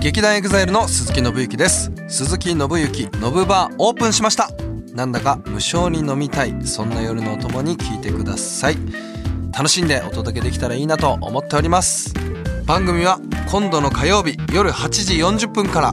劇団エグザイルの鈴木伸之です。鈴木伸之 NOBU BAR オープンしました。なんだか無性に飲みたい。そんな夜のお供に聞いてください。楽しんでお届けできたらいいなと思っております。番組は今度の火曜日夜8時40分から